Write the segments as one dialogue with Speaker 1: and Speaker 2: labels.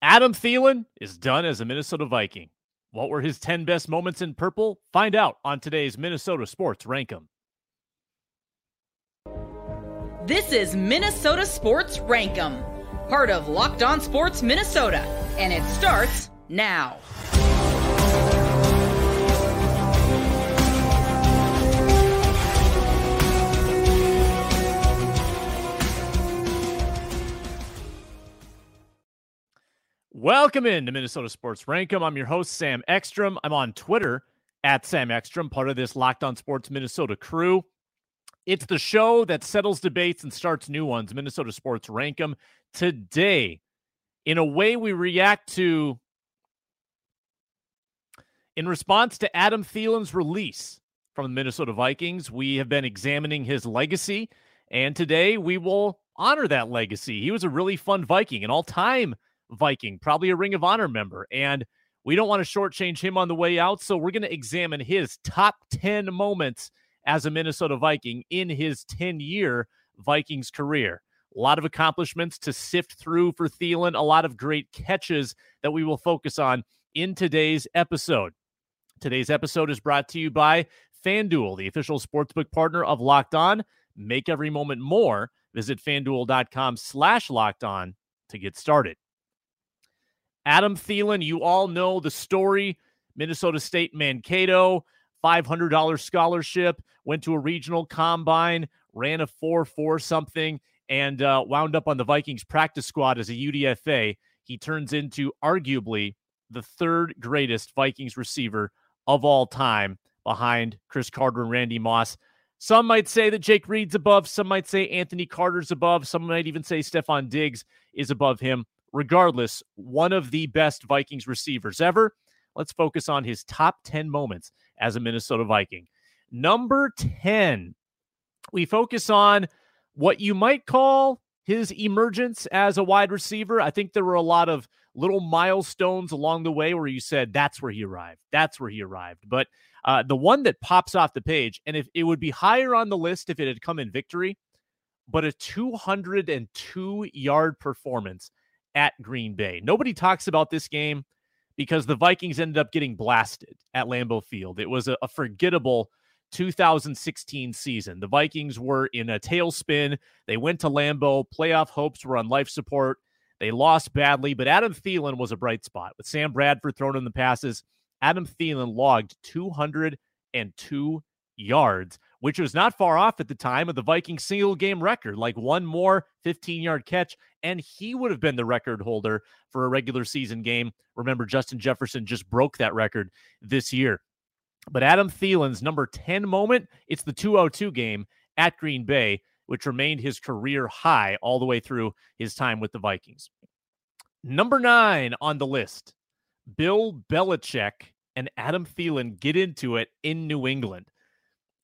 Speaker 1: Adam Thielen is done as a Minnesota Viking. What were his 10 best moments in purple? Find out on today's Minnesota Sports Rank 'Em.
Speaker 2: This is Minnesota Sports Rank 'Em, part of Locked On Sports Minnesota, and it starts now.
Speaker 1: Welcome in to Minnesota Sports Rank 'Em. I'm your host, Sam Ekstrom. I'm on Twitter at Sam Ekstrom, part of this Locked On Sports Minnesota crew. It's the show that settles debates and starts new ones, Minnesota Sports Rank 'Em. Today, in a way, we react to, in response to Adam Thielen's release from the Minnesota Vikings, we have been examining his legacy. And today, we will honor that legacy. He was a really fun Viking, an all time Viking, probably a Ring of Honor member. And we don't want to shortchange him on the way out. So we're going to examine his top 10 moments as a Minnesota Viking in his 10 year Vikings career. A lot of accomplishments to sift through for Thielen, a lot of great catches that we will focus on in today's episode. Today's episode is brought to you by FanDuel, the official sportsbook partner of Locked On. Make every moment more. Visit fanduel.com slash locked on to get started. Adam Thielen, you all know the story. Minnesota State Mankato, $500 scholarship, went to a regional combine, ran a 4 4 something, and uh, wound up on the Vikings practice squad as a UDFA. He turns into arguably the third greatest Vikings receiver of all time behind Cris Carter and Randy Moss. Some might say that Jake Reed's above. Some might say Anthony Carter's above. Some might even say Stefon Diggs is above him regardless, one of the best Vikings receivers ever. Let's focus on his top 10 moments as a Minnesota Viking. Number 10, we focus on what you might call his emergence as a wide receiver. I think there were a lot of little milestones along the way where you said, that's where he arrived. That's where he arrived. But uh, the one that pops off the page, and if it would be higher on the list if it had come in victory, but a 202 yard performance at Green Bay. Nobody talks about this game because the Vikings ended up getting blasted at Lambeau Field. It was a, a forgettable 2016 season. The Vikings were in a tailspin. They went to Lambeau. Playoff hopes were on life support. They lost badly, but Adam Thielen was a bright spot. With Sam Bradford throwing in the passes, Adam Thielen logged 202 yards, which was not far off at the time of the Vikings single game record, like one more 15 yard catch, and he would have been the record holder for a regular season game. Remember, Justin Jefferson just broke that record this year. But Adam Thielen's number 10 moment, it's the 202 game at Green Bay, which remained his career high all the way through his time with the Vikings. Number nine on the list, Bill Belichick and Adam Thielen get into it in New England.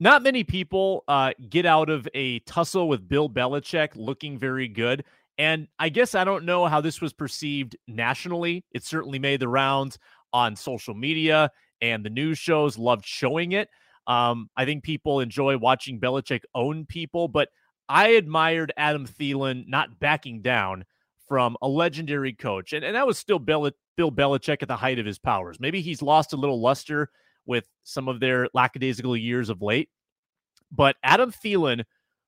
Speaker 1: Not many people uh, get out of a tussle with Bill Belichick looking very good. And I guess I don't know how this was perceived nationally. It certainly made the rounds on social media, and the news shows loved showing it. Um, I think people enjoy watching Belichick own people, but I admired Adam Thielen not backing down from a legendary coach. And, and that was still Bill, Bill Belichick at the height of his powers. Maybe he's lost a little luster with some of their lackadaisical years of late. But Adam Thielen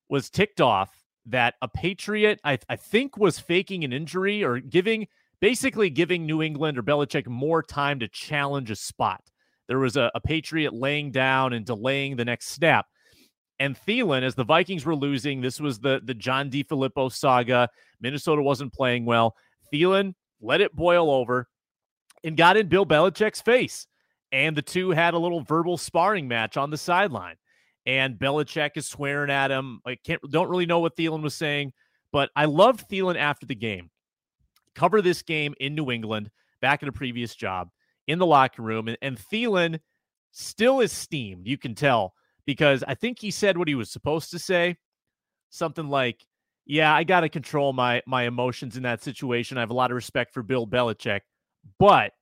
Speaker 1: was ticked off that a Patriot, I, I think, was faking an injury or giving basically giving New England or Belichick more time to challenge a spot. There was a, a Patriot laying down and delaying the next snap. And Thielen, as the Vikings were losing, this was the the John DeFilippo saga. Minnesota wasn't playing well. Thielen let it boil over and got in Bill Belichick's face and the two had a little verbal sparring match on the sideline. And Belichick is swearing at him. I can't don't really know what Thielen was saying, but I loved Thielen after the game. Cover this game in New England, back in a previous job, in the locker room, and, and Thielen still is steamed. You can tell because I think he said what he was supposed to say, something like, "Yeah, I got to control my my emotions in that situation. I have a lot of respect for Bill Belichick, but."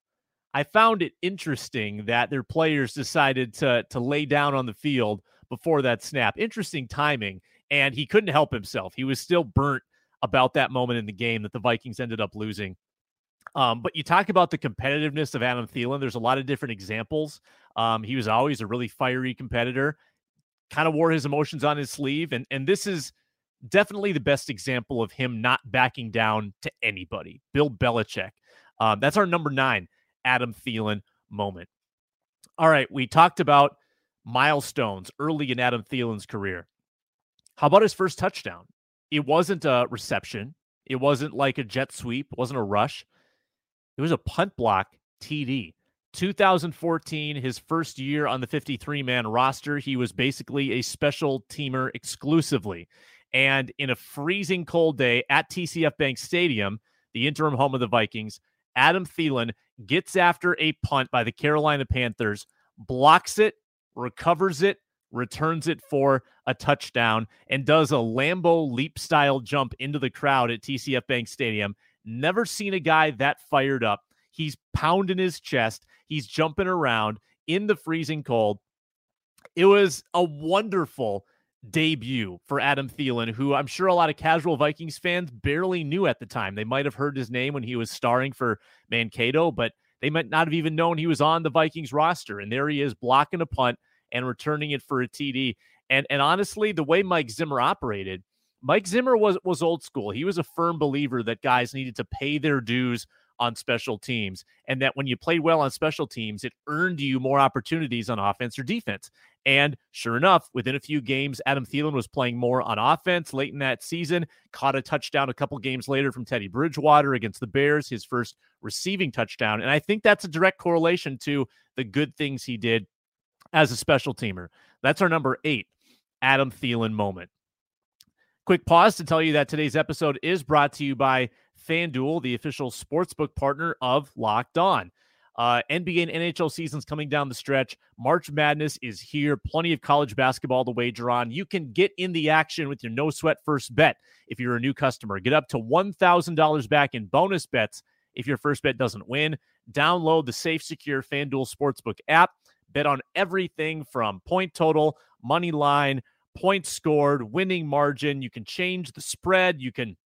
Speaker 1: I found it interesting that their players decided to to lay down on the field before that snap. Interesting timing, and he couldn't help himself. He was still burnt about that moment in the game that the Vikings ended up losing. Um, but you talk about the competitiveness of Adam Thielen. There's a lot of different examples. Um, he was always a really fiery competitor, kind of wore his emotions on his sleeve. And, and this is definitely the best example of him not backing down to anybody. Bill Belichick. Um, that's our number nine, Adam Thielen moment. All right, we talked about milestones early in Adam Thielen's career. How about his first touchdown? It wasn't a reception. It wasn't like a jet sweep. It wasn't a rush. It was a punt block TD. 2014, his first year on the 53 man roster. He was basically a special teamer exclusively. And in a freezing cold day at TCF Bank Stadium, the interim home of the Vikings, Adam Thielen gets after a punt by the Carolina Panthers, blocks it, recovers it, returns it for a touchdown, and does a Lambeau leap style jump into the crowd at TCF Bank Stadium. Never seen a guy that fired up. He's pounding his chest, he's jumping around in the freezing cold. It was a wonderful debut for Adam Thielen, who I'm sure a lot of casual Vikings fans barely knew at the time. They might have heard his name when he was starring for Mankato, but they might not have even known he was on the Vikings roster. And there he is blocking a punt and returning it for a TD. And and honestly, the way Mike Zimmer operated, Mike Zimmer was was old school. He was a firm believer that guys needed to pay their dues on special teams and that when you played well on special teams it earned you more opportunities on offense or defense and sure enough within a few games Adam Thielen was playing more on offense late in that season caught a touchdown a couple games later from Teddy Bridgewater against the Bears his first receiving touchdown. And I think that's a direct correlation to the good things he did as a special teamer. That's our number 8 Adam Thielen moment. Quick pause to tell you that today's episode is brought to you by FanDuel, the official sportsbook partner of Locked On. Uh, NBA and NHL seasons coming down the stretch. March Madness is here. Plenty of college basketball to wager on. You can get in the action with your no sweat first bet if you're a new customer. Get up to $1,000 back in bonus bets if your first bet doesn't win. Download the safe, secure FanDuel Sportsbook app. Bet on everything from point total, money line, points scored, winning margin. You can change the spread. You can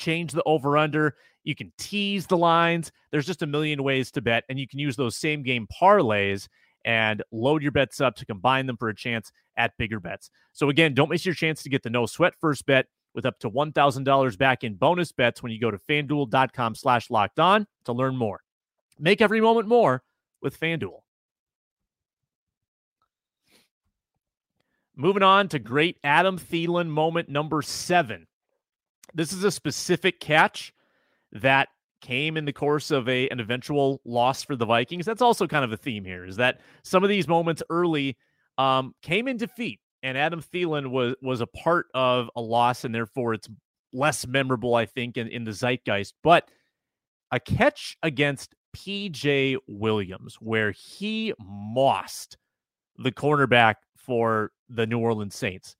Speaker 1: change the over under. You can tease the lines. There's just a million ways to bet, and you can use those same game parlays and load your bets up to combine them for a chance at bigger bets. So, again, don't miss your chance to get the no sweat first bet with up to $1,000 back in bonus bets when you go to fanduel.com slash locked on to learn more. Make every moment more with FanDuel. Moving on to great Adam Thielen moment number seven. This is a specific catch that came in the course of a an eventual loss for the Vikings. That's also kind of a theme here is that some of these moments early um, came in defeat, and Adam Thielen was was a part of a loss, and therefore it's less memorable, I think, in, in the zeitgeist. But a catch against PJ Williams, where he mossed the cornerback for the New Orleans Saints.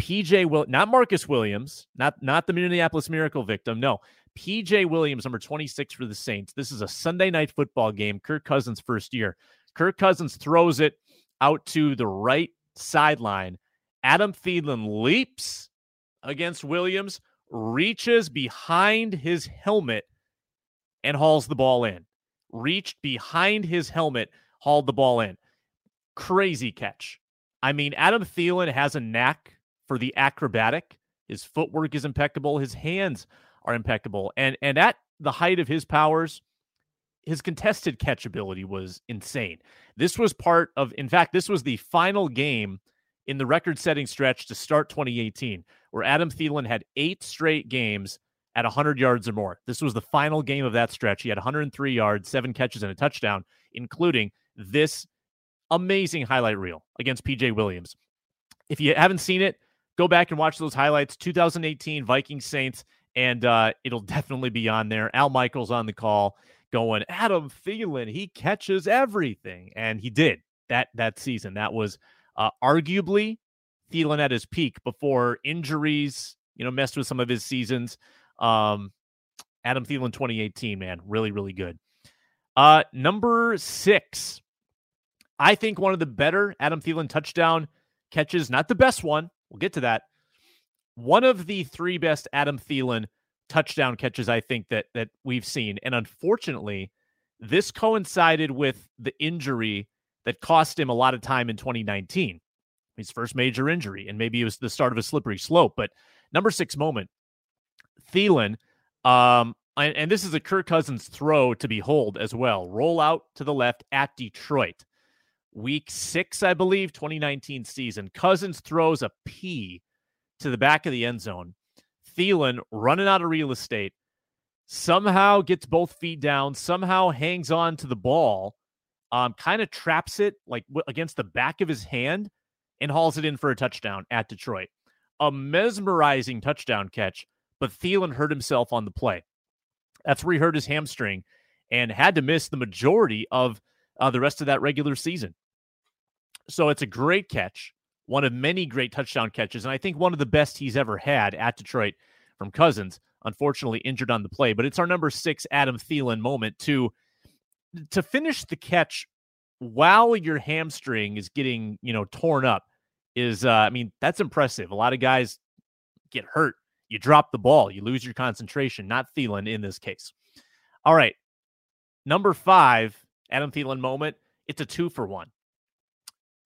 Speaker 1: PJ will not Marcus Williams, not not the Minneapolis Miracle victim. No, PJ Williams, number 26 for the Saints. This is a Sunday night football game. Kirk Cousins' first year. Kirk Cousins throws it out to the right sideline. Adam Thielen leaps against Williams, reaches behind his helmet, and hauls the ball in. Reached behind his helmet, hauled the ball in. Crazy catch. I mean, Adam Thielen has a knack for the acrobatic. His footwork is impeccable. His hands are impeccable. And and at the height of his powers, his contested catch ability was insane. This was part of, in fact, this was the final game in the record setting stretch to start 2018, where Adam Thielen had eight straight games at 100 yards or more. This was the final game of that stretch. He had 103 yards, seven catches, and a touchdown, including this amazing highlight reel against PJ Williams. If you haven't seen it, go back and watch those highlights 2018 Vikings Saints, and uh, it'll definitely be on there. Al Michaels on the call going, Adam Thielen, he catches everything. And he did that that season. That was uh, arguably Thielen at his peak before injuries, you know, messed with some of his seasons. Um, Adam Thielen 2018, man, really, really good. Uh, number six, I think one of the better Adam Thielen touchdown catches, not the best one, We'll get to that. One of the three best Adam Thielen touchdown catches I think that that we've seen. And unfortunately, this coincided with the injury that cost him a lot of time in 2019. His first major injury, and maybe it was the start of a slippery slope. But number six moment, Thielen, um, and, and this is a Kirk Cousins throw to behold as well. Roll out to the left at Detroit. Week six, I believe, 2019 season. Cousins throws a P to the back of the end zone. Thielen running out of real estate, somehow gets both feet down, somehow hangs on to the ball, um, kind of traps it like w- against the back of his hand and hauls it in for a touchdown at Detroit. A mesmerizing touchdown catch, but Thielen hurt himself on the play. That's where he hurt his hamstring and had to miss the majority of uh, the rest of that regular season. So it's a great catch, one of many great touchdown catches, and I think one of the best he's ever had at Detroit from Cousins. Unfortunately, injured on the play, but it's our number six Adam Thielen moment to to finish the catch while your hamstring is getting you know torn up. Is uh, I mean that's impressive. A lot of guys get hurt. You drop the ball, you lose your concentration. Not Thielen in this case. All right, number five Adam Thielen moment. It's a two for one.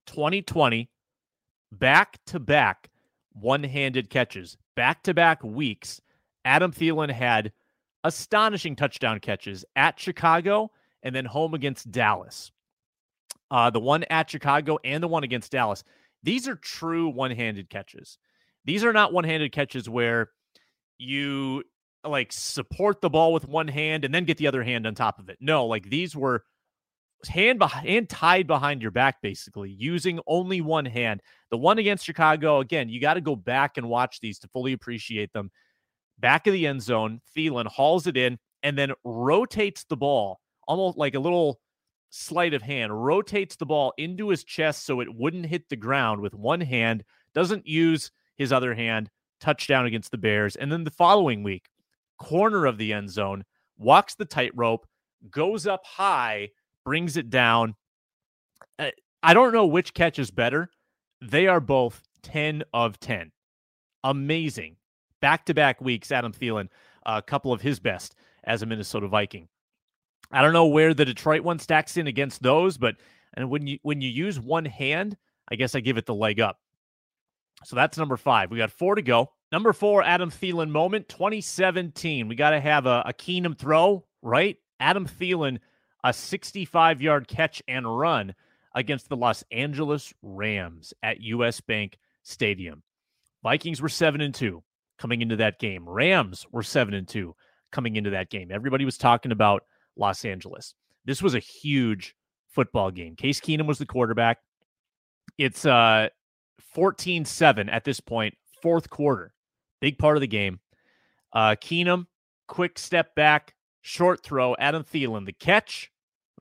Speaker 1: 2020, back to back one handed catches, back to back weeks. Adam Thielen had astonishing touchdown catches at Chicago and then home against Dallas. Uh, the one at Chicago and the one against Dallas. These are true one handed catches. These are not one handed catches where you like support the ball with one hand and then get the other hand on top of it. No, like these were hand behind tied behind your back basically using only one hand. The one against chicago again you got to go back and watch these to fully appreciate them. Back of the end zone Thielen hauls it in and then rotates the ball almost like a little sleight of hand rotates the ball into his chest so it wouldn't hit the ground with one hand doesn't use his other hand touchdown against the bears and then the following week corner of the end zone walks the tightrope goes up high brings it down. Uh, I don't know which catch is better. They are both 10 of 10. Amazing. Back to back weeks, Adam Thielen, a couple of his best as a Minnesota Viking. I don't know where the Detroit one stacks in against those, but and when you when you use one hand, I guess I give it the leg up. So that's number five. We got four to go. Number four, Adam Thielen moment, 2017. We got to have a, a Keenum throw, right? Adam Thielen a 65 yard catch and run against the Los Angeles Rams at US Bank Stadium. Vikings were 7 and 2 coming into that game. Rams were 7 and 2 coming into that game. Everybody was talking about Los Angeles. This was a huge football game. Case Keenum was the quarterback. It's uh 14-7 at this point, fourth quarter. Big part of the game. Uh Keenum, quick step back, short throw, Adam Thielen, the catch,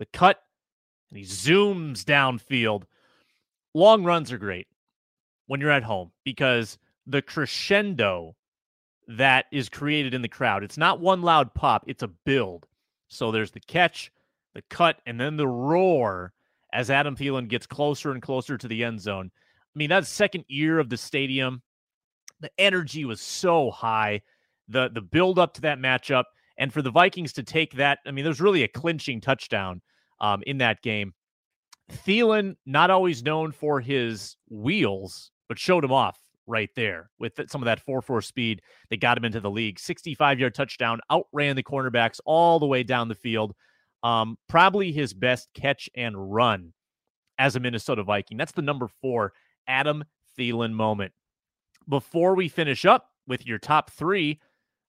Speaker 1: the cut, and he zooms downfield. Long runs are great when you're at home because the crescendo that is created in the crowd, it's not one loud pop, it's a build. So there's the catch, the cut, and then the roar as Adam Thielen gets closer and closer to the end zone. I mean, that second year of the stadium, the energy was so high. The the build up to that matchup and for the Vikings to take that, I mean, there's really a clinching touchdown um, in that game. Thielen, not always known for his wheels, but showed him off right there with some of that 4 4 speed that got him into the league. 65 yard touchdown, outran the cornerbacks all the way down the field. Um, probably his best catch and run as a Minnesota Viking. That's the number four Adam Thielen moment. Before we finish up with your top three,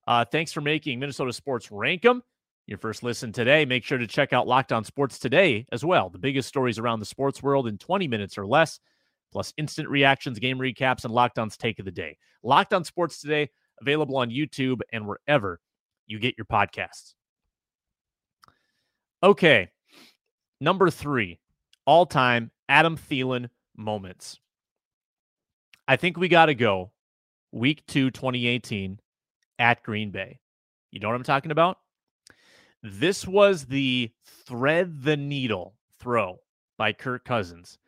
Speaker 1: uh, thanks for making Minnesota Sports rank them. Your first listen today. Make sure to check out Locked On Sports today as well. The biggest stories around the sports world in 20 minutes or less, plus instant reactions, game recaps, and Locked On's take of the day. Locked On Sports today, available on YouTube and wherever you get your podcasts. Okay, number three, all time Adam Thielen moments. I think we got to go week two, 2018 at Green Bay. You know what I'm talking about? This was the thread the needle throw by Kirk Cousins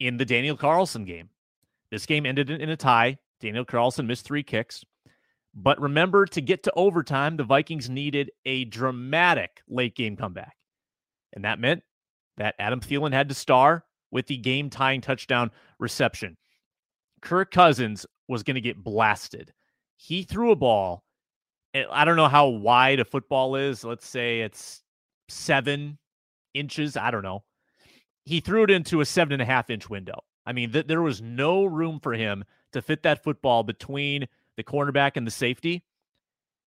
Speaker 1: in the Daniel Carlson game. This game ended in a tie. Daniel Carlson missed three kicks. But remember, to get to overtime, the Vikings needed a dramatic late game comeback. And that meant that Adam Thielen had to star with the game tying touchdown reception. Kirk Cousins was going to get blasted. He threw a ball. Eh, I don't know how wide a football is. Let's say it's seven inches. I don't know. He threw it into a seven and a half inch window. I mean, th- there was no room for him to fit that football between the cornerback and the safety.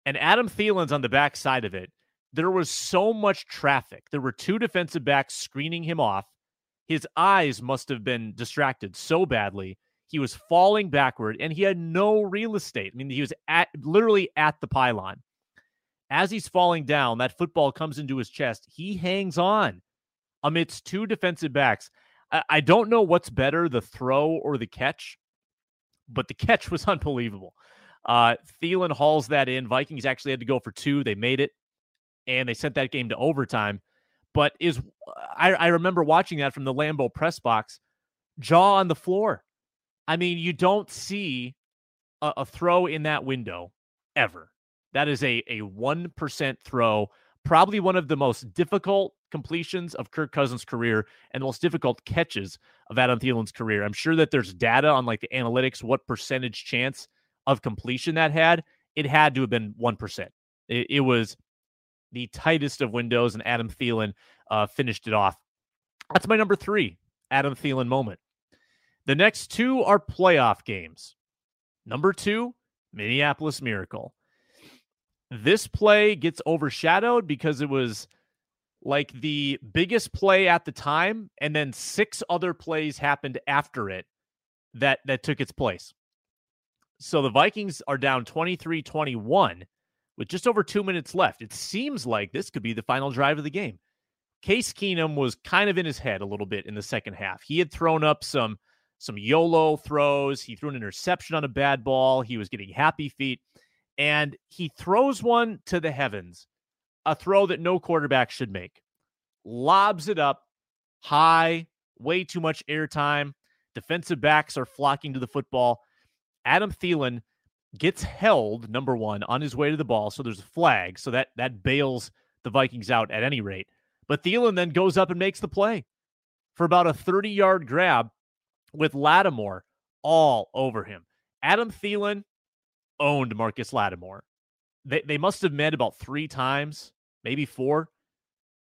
Speaker 1: And Adam Thielen's on the back side of it. There was so much traffic. There were two defensive backs screening him off. His eyes must have been distracted so badly. He was falling backward and he had no real estate. I mean, he was at literally at the pylon. As he's falling down, that football comes into his chest. He hangs on amidst two defensive backs. I, I don't know what's better, the throw or the catch, but the catch was unbelievable. Uh, Thielen hauls that in. Vikings actually had to go for two. They made it, and they sent that game to overtime. But is I, I remember watching that from the Lambeau press box, jaw on the floor. I mean, you don't see a, a throw in that window ever. That is a a one percent throw, probably one of the most difficult completions of Kirk Cousins' career and the most difficult catches of Adam Thielen's career. I'm sure that there's data on like the analytics, what percentage chance of completion that had. It had to have been 1%. It, it was the tightest of windows, and Adam Thielen uh, finished it off. That's my number three Adam Thielen moment. The next two are playoff games. Number two, Minneapolis Miracle. This play gets overshadowed because it was like the biggest play at the time and then six other plays happened after it that that took its place. So the Vikings are down 23-21 with just over 2 minutes left. It seems like this could be the final drive of the game. Case Keenum was kind of in his head a little bit in the second half. He had thrown up some some YOLO throws. He threw an interception on a bad ball. He was getting happy feet and he throws one to the heavens a throw that no quarterback should make. Lobs it up high, way too much airtime. Defensive backs are flocking to the football. Adam Thielen gets held, number one, on his way to the ball. So there's a flag. So that that bails the Vikings out at any rate. But Thielen then goes up and makes the play for about a 30 yard grab with Lattimore all over him. Adam Thielen owned Marcus Lattimore. They, they must have met about three times maybe four.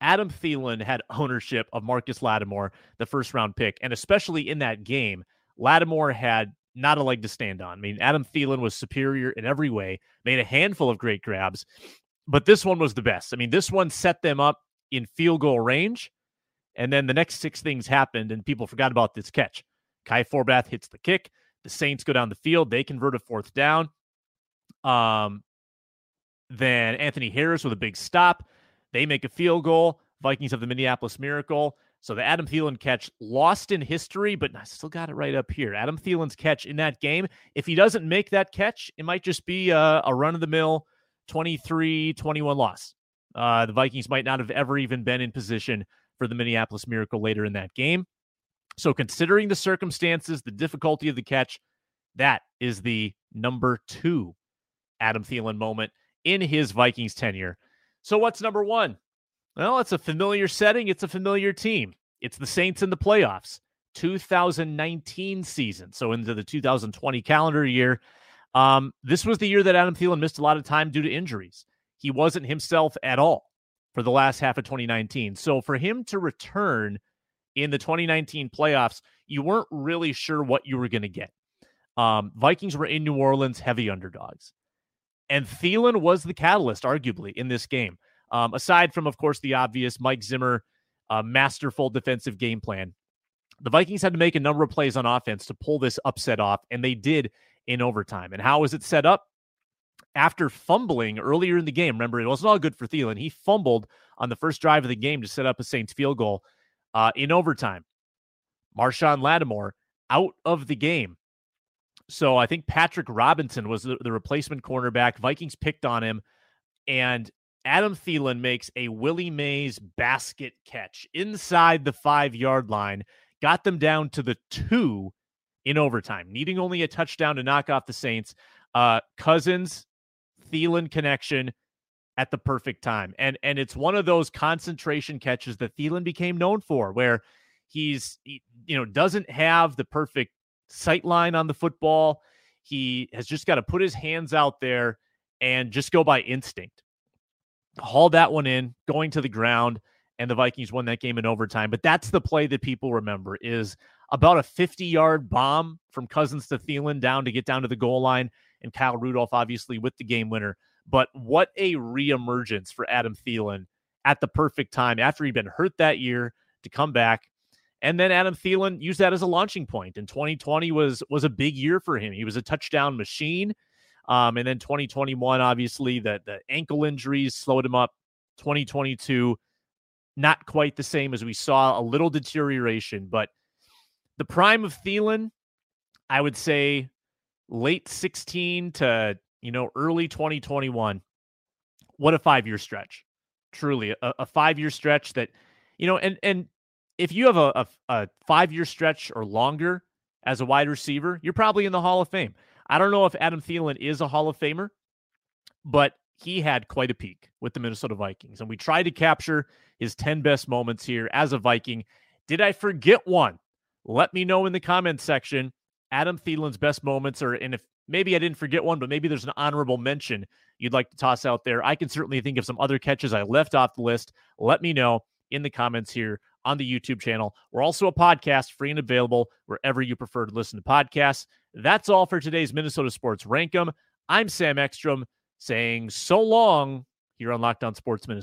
Speaker 1: Adam Thielen had ownership of Marcus Lattimore, the first round pick. And especially in that game, Lattimore had not a leg to stand on. I mean, Adam Thielen was superior in every way, made a handful of great grabs, but this one was the best. I mean, this one set them up in field goal range. And then the next six things happened, and people forgot about this catch. Kai Forbath hits the kick. The Saints go down the field. They convert a fourth down. Um, then Anthony Harris with a big stop. They make a field goal. Vikings have the Minneapolis Miracle. So the Adam Thielen catch lost in history, but I still got it right up here. Adam Thielen's catch in that game. If he doesn't make that catch, it might just be a, a run of the mill 23 21 loss. Uh, the Vikings might not have ever even been in position for the Minneapolis Miracle later in that game. So, considering the circumstances, the difficulty of the catch, that is the number two Adam Thielen moment in his Vikings tenure. So what's number one? Well, it's a familiar setting. It's a familiar team. It's the Saints in the playoffs, 2019 season. So into the 2020 calendar year. Um, this was the year that Adam Thielen missed a lot of time due to injuries. He wasn't himself at all for the last half of 2019. So for him to return in the 2019 playoffs, you weren't really sure what you were going to get. Um, Vikings were in New Orleans, heavy underdogs. And Thielen was the catalyst, arguably, in this game. Um, aside from, of course, the obvious Mike Zimmer uh, masterful defensive game plan, the Vikings had to make a number of plays on offense to pull this upset off, and they did in overtime. And how was it set up? After fumbling earlier in the game, remember, it wasn't all good for Thielen. He fumbled on the first drive of the game to set up a Saints field goal uh, in overtime. Marshon Lattimore out of the game. So I think Patrick Robinson was the, the replacement cornerback. Vikings picked on him, and Adam Thielen makes a Willie Mays basket catch inside the five yard line, got them down to the two in overtime, needing only a touchdown to knock off the Saints. Uh, Cousins Thielen connection at the perfect time. And and it's one of those concentration catches that Thielen became known for where he's he, you know doesn't have the perfect sight line on the football. He has just got to put his hands out there and just go by instinct. Haul that one in, going to the ground, and the Vikings won that game in overtime. But that's the play that people remember is about a 50 yard bomb from Cousins to Thielen down to get down to the goal line, and Kyle Rudolph obviously with the game winner. But what a reemergence for Adam Thielen at the perfect time after he'd been hurt that year to come back. And then Adam Thielen used that as a launching point. And 2020 was was a big year for him. He was a touchdown machine. Um, and then 2021, obviously, the the ankle injuries slowed him up. 2022, not quite the same as we saw, a little deterioration, but the prime of Thielen, I would say late 16 to you know early 2021. What a five year stretch, truly a, a five year stretch that you know, and and if you have a, a, a five year stretch or longer as a wide receiver, you're probably in the Hall of Fame. I don't know if Adam Thielen is a Hall of Famer, but he had quite a peak with the Minnesota Vikings. And we tried to capture his 10 best moments here as a Viking. Did I forget one? Let me know in the comments section. Adam Thielen's best moments, or and if maybe I didn't forget one, but maybe there's an honorable mention you'd like to toss out there. I can certainly think of some other catches I left off the list. Let me know in the comments here on the YouTube channel. We're also a podcast, free and available wherever you prefer to listen to podcasts. That's all for today's Minnesota Sports Rank 'Em. I'm Sam Ekstrom saying so long here on Locked On Sports Minnesota.